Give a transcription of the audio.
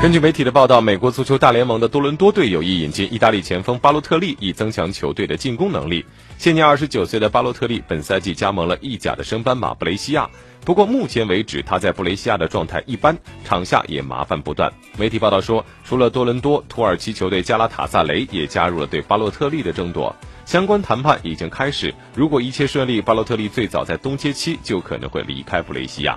根据媒体的报道，美国足球大联盟的多伦多队有意引进意大利前锋巴洛特利，以增强球队的进攻能力。现年二十九岁的巴洛特利本赛季加盟了意甲的升班马布雷西亚，不过目前为止他在布雷西亚的状态一般，场下也麻烦不断。媒体报道说，除了多伦多，土耳其球队加拉塔萨雷也加入了对巴洛特利的争夺，相关谈判已经开始。如果一切顺利，巴洛特利最早在冬歇期就可能会离开布雷西亚。